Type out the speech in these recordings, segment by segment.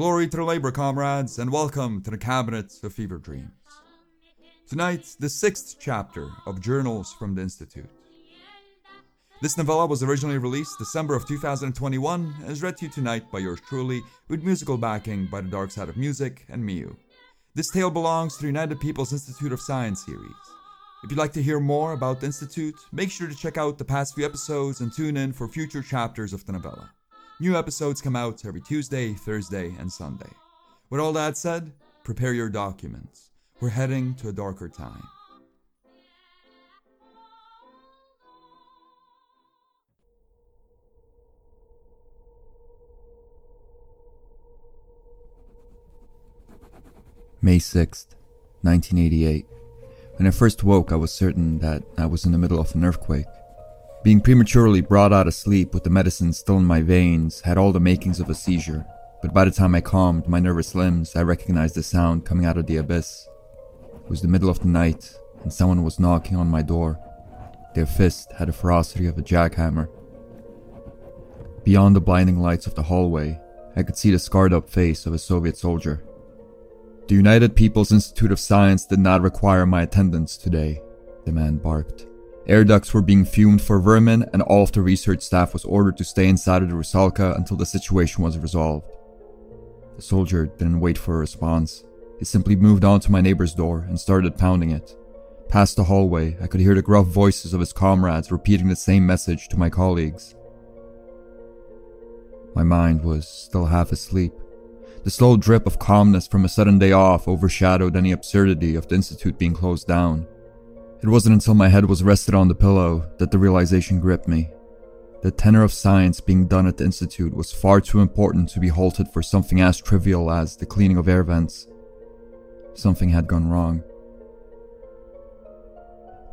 Glory to the Labour comrades, and welcome to the Cabinet of Fever Dreams. Tonight, the sixth chapter of Journals from the Institute. This novella was originally released December of 2021 and is read to you tonight by yours truly, with musical backing by the Dark Side of Music and Miu. This tale belongs to the United People's Institute of Science series. If you'd like to hear more about the Institute, make sure to check out the past few episodes and tune in for future chapters of the novella. New episodes come out every Tuesday, Thursday, and Sunday. With all that said, prepare your documents. We're heading to a darker time. May 6th, 1988. When I first woke, I was certain that I was in the middle of an earthquake. Being prematurely brought out of sleep with the medicine still in my veins had all the makings of a seizure, but by the time I calmed my nervous limbs, I recognized the sound coming out of the abyss. It was the middle of the night, and someone was knocking on my door. Their fist had the ferocity of a jackhammer. Beyond the blinding lights of the hallway, I could see the scarred up face of a Soviet soldier. The United People's Institute of Science did not require my attendance today, the man barked. Air ducts were being fumed for vermin, and all of the research staff was ordered to stay inside of the Rusalka until the situation was resolved. The soldier didn't wait for a response. He simply moved on to my neighbor's door and started pounding it. Past the hallway, I could hear the gruff voices of his comrades repeating the same message to my colleagues. My mind was still half asleep. The slow drip of calmness from a sudden day off overshadowed any absurdity of the Institute being closed down. It wasn't until my head was rested on the pillow that the realization gripped me. The tenor of science being done at the Institute was far too important to be halted for something as trivial as the cleaning of air vents. Something had gone wrong.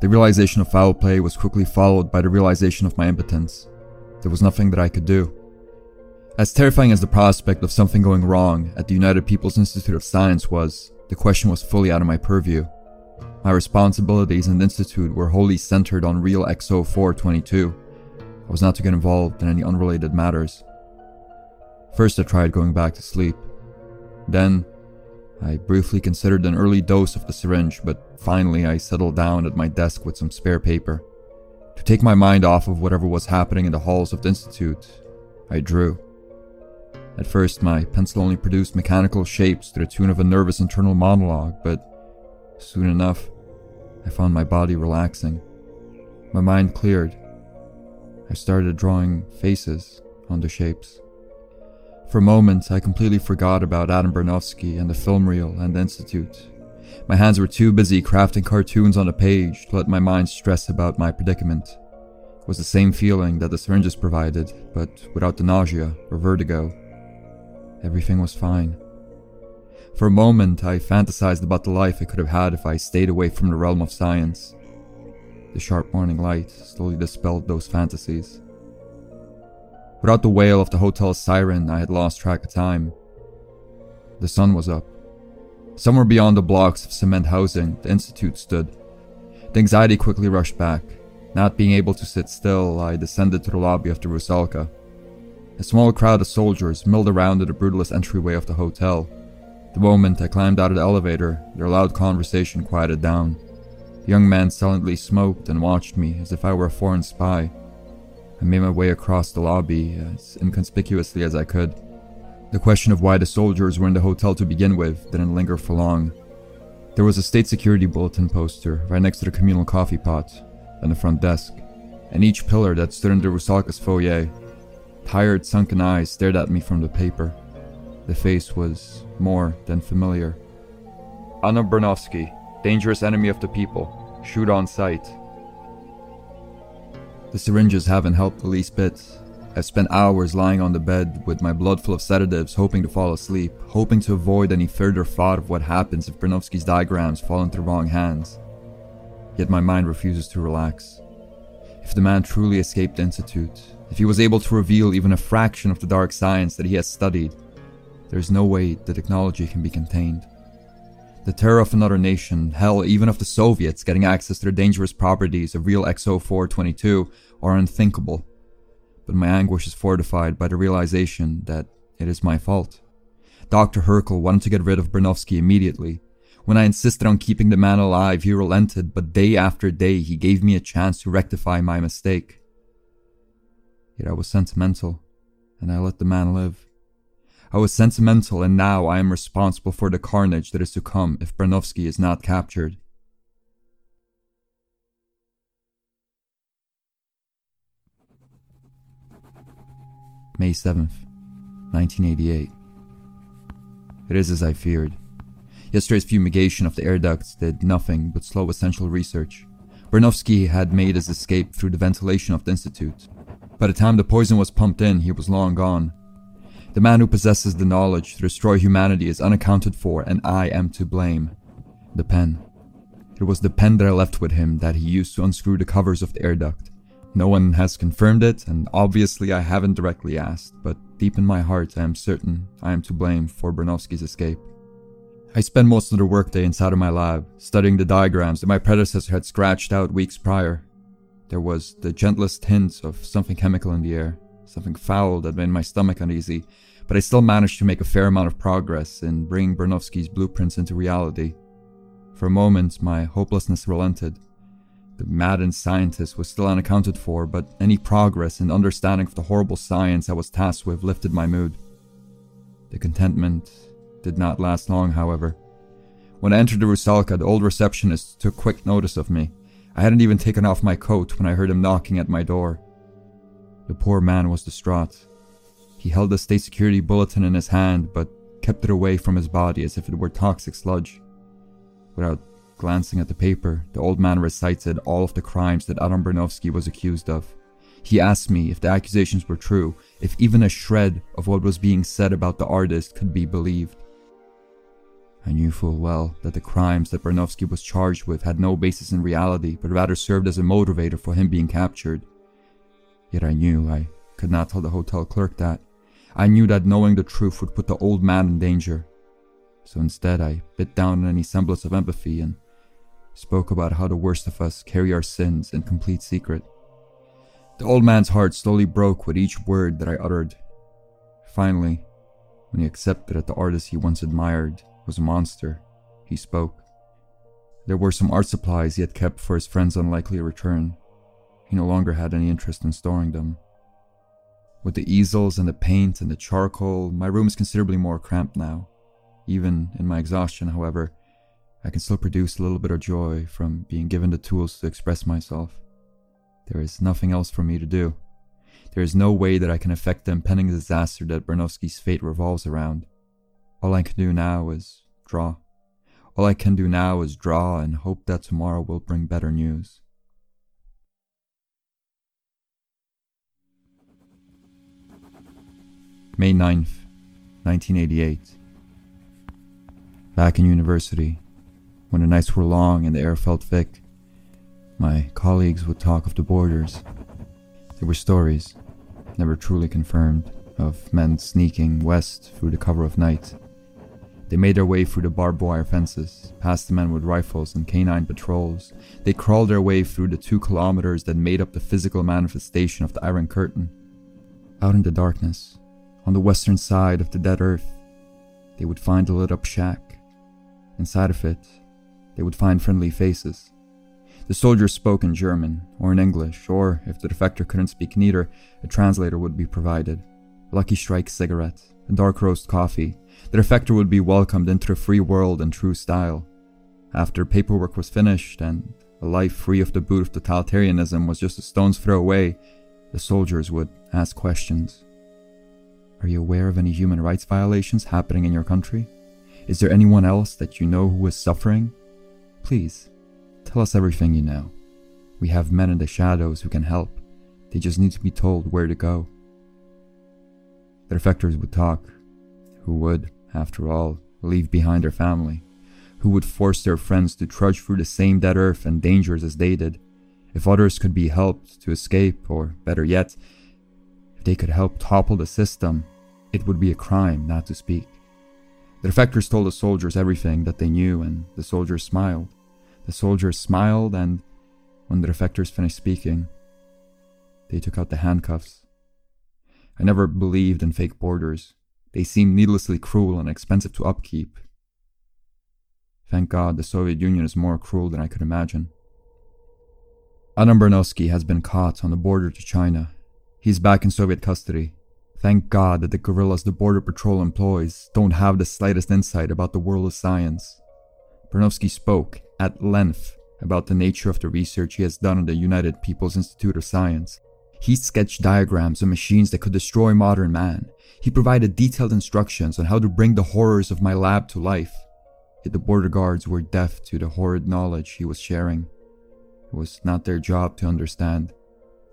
The realization of foul play was quickly followed by the realization of my impotence. There was nothing that I could do. As terrifying as the prospect of something going wrong at the United People's Institute of Science was, the question was fully out of my purview. My responsibilities in the Institute were wholly centered on Real XO 422. I was not to get involved in any unrelated matters. First, I tried going back to sleep. Then, I briefly considered an early dose of the syringe, but finally I settled down at my desk with some spare paper. To take my mind off of whatever was happening in the halls of the Institute, I drew. At first, my pencil only produced mechanical shapes to the tune of a nervous internal monologue, but soon enough, I found my body relaxing. My mind cleared. I started drawing faces on the shapes. For a moment, I completely forgot about Adam Bernovsky and the film reel and the Institute. My hands were too busy crafting cartoons on a page to let my mind stress about my predicament. It was the same feeling that the syringes provided, but without the nausea or vertigo. Everything was fine. For a moment, I fantasized about the life I could have had if I stayed away from the realm of science. The sharp morning light slowly dispelled those fantasies. Without the wail of the hotel's siren, I had lost track of time. The sun was up. Somewhere beyond the blocks of cement housing, the Institute stood. The anxiety quickly rushed back. Not being able to sit still, I descended to the lobby of the Rusalka. A small crowd of soldiers milled around at the brutalist entryway of the hotel. The moment I climbed out of the elevator, their loud conversation quieted down. The young man silently smoked and watched me as if I were a foreign spy. I made my way across the lobby as inconspicuously as I could. The question of why the soldiers were in the hotel to begin with didn't linger for long. There was a state security bulletin poster right next to the communal coffee pot and the front desk, and each pillar that stood in the Rusalka's foyer Tired, sunken eyes stared at me from the paper. The face was more than familiar. Adam Bernovsky, dangerous enemy of the people. Shoot on sight. The syringes haven't helped the least bit. I've spent hours lying on the bed with my blood full of sedatives, hoping to fall asleep, hoping to avoid any further thought of what happens if Bernovsky's diagrams fall into the wrong hands. Yet my mind refuses to relax. If the man truly escaped the Institute, if he was able to reveal even a fraction of the dark science that he has studied, there is no way the technology can be contained. The terror of another nation, hell, even of the Soviets getting access to the dangerous properties of real XO 422 are unthinkable. But my anguish is fortified by the realization that it is my fault. Dr. Herkel wanted to get rid of Bernovsky immediately. When I insisted on keeping the man alive, he relented, but day after day he gave me a chance to rectify my mistake. Yet I was sentimental, and I let the man live. I was sentimental, and now I am responsible for the carnage that is to come if Bernovsky is not captured. May 7th, 1988. It is as I feared. Yesterday's fumigation of the air ducts did nothing but slow essential research. Bernovsky had made his escape through the ventilation of the Institute. By the time the poison was pumped in, he was long gone. The man who possesses the knowledge to destroy humanity is unaccounted for, and I am to blame. The pen. It was the pen that I left with him that he used to unscrew the covers of the air duct. No one has confirmed it, and obviously I haven't directly asked, but deep in my heart I am certain I am to blame for Bernovsky's escape. I spent most of the workday inside of my lab, studying the diagrams that my predecessor had scratched out weeks prior. There was the gentlest hint of something chemical in the air, something foul that made my stomach uneasy, but I still managed to make a fair amount of progress in bringing Bernovsky's blueprints into reality. For a moment, my hopelessness relented. The maddened scientist was still unaccounted for, but any progress in understanding of the horrible science I was tasked with lifted my mood. The contentment did not last long, however. When I entered the Rusalka, the old receptionist took quick notice of me. I hadn't even taken off my coat when I heard him knocking at my door. The poor man was distraught. He held the state security bulletin in his hand, but kept it away from his body as if it were toxic sludge. Without Glancing at the paper, the old man recited all of the crimes that Adam Bernovsky was accused of. He asked me if the accusations were true, if even a shred of what was being said about the artist could be believed. I knew full well that the crimes that Bernovsky was charged with had no basis in reality, but rather served as a motivator for him being captured. Yet I knew I could not tell the hotel clerk that. I knew that knowing the truth would put the old man in danger. So instead, I bit down on any semblance of empathy and spoke about how the worst of us carry our sins in complete secret. The old man's heart slowly broke with each word that I uttered. Finally, when he accepted that the artist he once admired was a monster, he spoke. There were some art supplies he had kept for his friend's unlikely return. He no longer had any interest in storing them. With the easels and the paint and the charcoal, my room is considerably more cramped now. Even in my exhaustion, however, I can still produce a little bit of joy from being given the tools to express myself. There is nothing else for me to do. There is no way that I can affect the impending disaster that Bernovsky's fate revolves around. All I can do now is draw. All I can do now is draw and hope that tomorrow will bring better news. May 9th, 1988. Back in university, when the nights were long and the air felt thick, my colleagues would talk of the borders. There were stories, never truly confirmed, of men sneaking west through the cover of night. They made their way through the barbed wire fences, past the men with rifles and canine patrols. They crawled their way through the two kilometers that made up the physical manifestation of the Iron Curtain. Out in the darkness, on the western side of the dead earth, they would find a lit up shack. Inside of it, they would find friendly faces. The soldiers spoke in German or in English, or if the defector couldn't speak neither, a translator would be provided. Lucky Strike cigarette, and dark roast coffee. The defector would be welcomed into the free world in true style. After paperwork was finished and a life free of the boot of totalitarianism was just a stone's throw away, the soldiers would ask questions. Are you aware of any human rights violations happening in your country? Is there anyone else that you know who is suffering? Please, tell us everything you know. We have men in the shadows who can help. They just need to be told where to go. The defectors would talk. Who would, after all, leave behind their family? Who would force their friends to trudge through the same dead earth and dangers as they did? If others could be helped to escape, or better yet, they could help topple the system, it would be a crime not to speak. The defectors told the soldiers everything that they knew, and the soldiers smiled. The soldiers smiled, and when the defectors finished speaking, they took out the handcuffs. I never believed in fake borders. They seemed needlessly cruel and expensive to upkeep. Thank God the Soviet Union is more cruel than I could imagine. Adam Bernovsky has been caught on the border to China. He's back in Soviet custody. Thank God that the gorillas the Border Patrol employs don't have the slightest insight about the world of science. Bernovsky spoke at length about the nature of the research he has done at the United People's Institute of Science. He sketched diagrams of machines that could destroy modern man. He provided detailed instructions on how to bring the horrors of my lab to life. Yet the border guards were deaf to the horrid knowledge he was sharing. It was not their job to understand.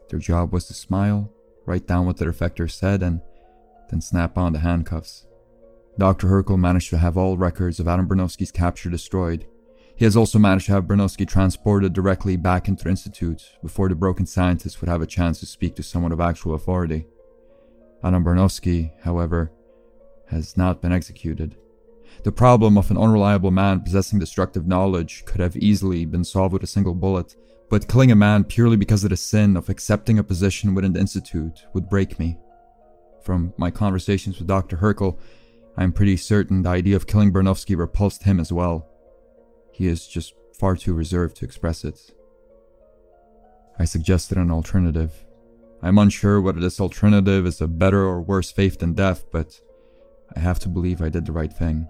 Their job was to smile, write down what the defector said, and then snap on the handcuffs. Dr. Herkel managed to have all records of Adam Bernovsky's capture destroyed. He has also managed to have Bernovsky transported directly back into the Institute before the broken scientist would have a chance to speak to someone of actual authority. Adam Bernovsky, however, has not been executed. The problem of an unreliable man possessing destructive knowledge could have easily been solved with a single bullet, but killing a man purely because of the sin of accepting a position within the Institute would break me. From my conversations with Dr. Herkel, I am pretty certain the idea of killing Bernovsky repulsed him as well. He is just far too reserved to express it. I suggested an alternative. I'm unsure whether this alternative is a better or worse faith than death, but I have to believe I did the right thing.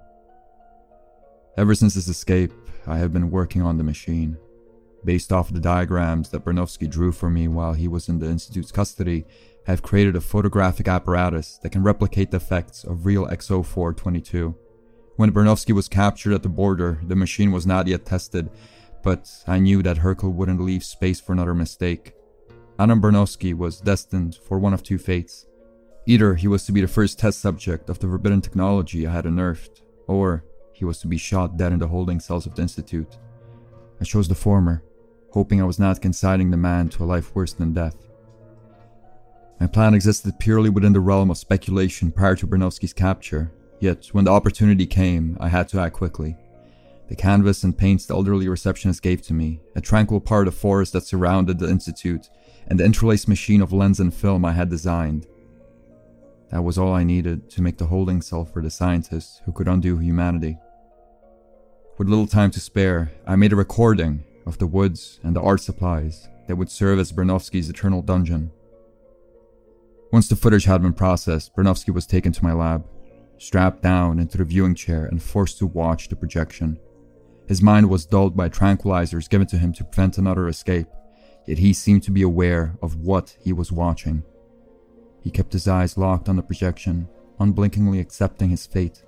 Ever since his escape, I have been working on the machine. Based off of the diagrams that Bernovsky drew for me while he was in the Institute's custody, have created a photographic apparatus that can replicate the effects of real XO422. When Bernovsky was captured at the border, the machine was not yet tested, but I knew that Herkel wouldn't leave space for another mistake. Adam Bernovsky was destined for one of two fates. Either he was to be the first test subject of the forbidden technology I had unearthed, or he was to be shot dead in the holding cells of the Institute. I chose the former, hoping I was not consigning the man to a life worse than death. My plan existed purely within the realm of speculation prior to Bernovsky's capture, yet when the opportunity came, I had to act quickly. The canvas and paints the elderly receptionist gave to me, a tranquil part of forest that surrounded the Institute, and the interlaced machine of lens and film I had designed, that was all I needed to make the holding cell for the scientist who could undo humanity. With little time to spare, I made a recording of the woods and the art supplies that would serve as Bernovsky's eternal dungeon. Once the footage had been processed, Bernovsky was taken to my lab, strapped down into the viewing chair and forced to watch the projection. His mind was dulled by tranquilizers given to him to prevent another escape, yet he seemed to be aware of what he was watching. He kept his eyes locked on the projection, unblinkingly accepting his fate.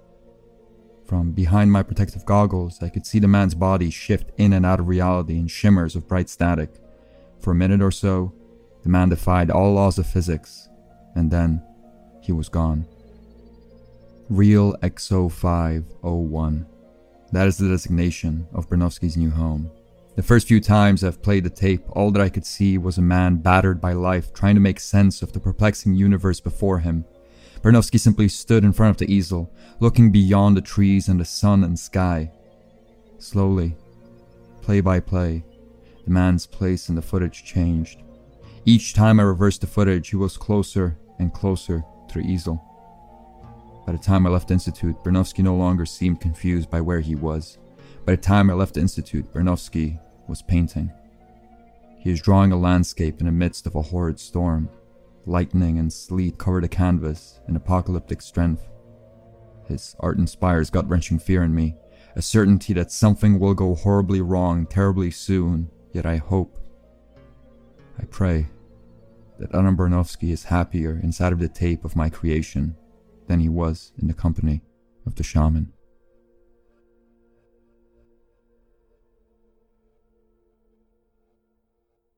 From behind my protective goggles, I could see the man's body shift in and out of reality in shimmers of bright static. For a minute or so, the man defied all laws of physics, and then he was gone. Real XO501. That is the designation of Bernovsky's new home. The first few times I've played the tape, all that I could see was a man battered by life trying to make sense of the perplexing universe before him. Bernovsky simply stood in front of the easel, looking beyond the trees and the sun and sky. Slowly, play by play, the man's place in the footage changed. Each time I reversed the footage, he was closer and closer to the easel. By the time I left the Institute, Bernovsky no longer seemed confused by where he was. By the time I left the Institute, Bernovsky was painting. He is drawing a landscape in the midst of a horrid storm. Lightning and sleet cover the canvas in apocalyptic strength. His art inspires gut wrenching fear in me, a certainty that something will go horribly wrong terribly soon, yet I hope, I pray, that Adam is happier inside of the tape of my creation than he was in the company of the shaman.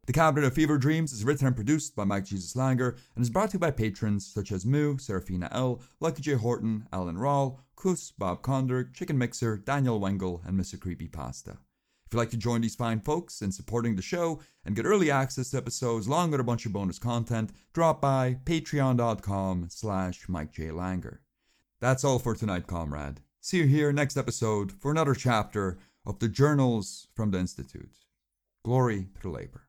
The Cabinet of Fever Dreams is written and produced by Mike Jesus Langer and is brought to you by patrons such as Moo, Serafina L, Lucky J. Horton, Alan Rawl, Kus, Bob Conder, Chicken Mixer, Daniel Wengel, and Mr. Creepy Pasta. If you'd like to join these fine folks in supporting the show and get early access to episodes along with a bunch of bonus content, drop by patreon.com slash Mike J. Langer. That's all for tonight, comrade. See you here next episode for another chapter of the Journals from the Institute. Glory to labor.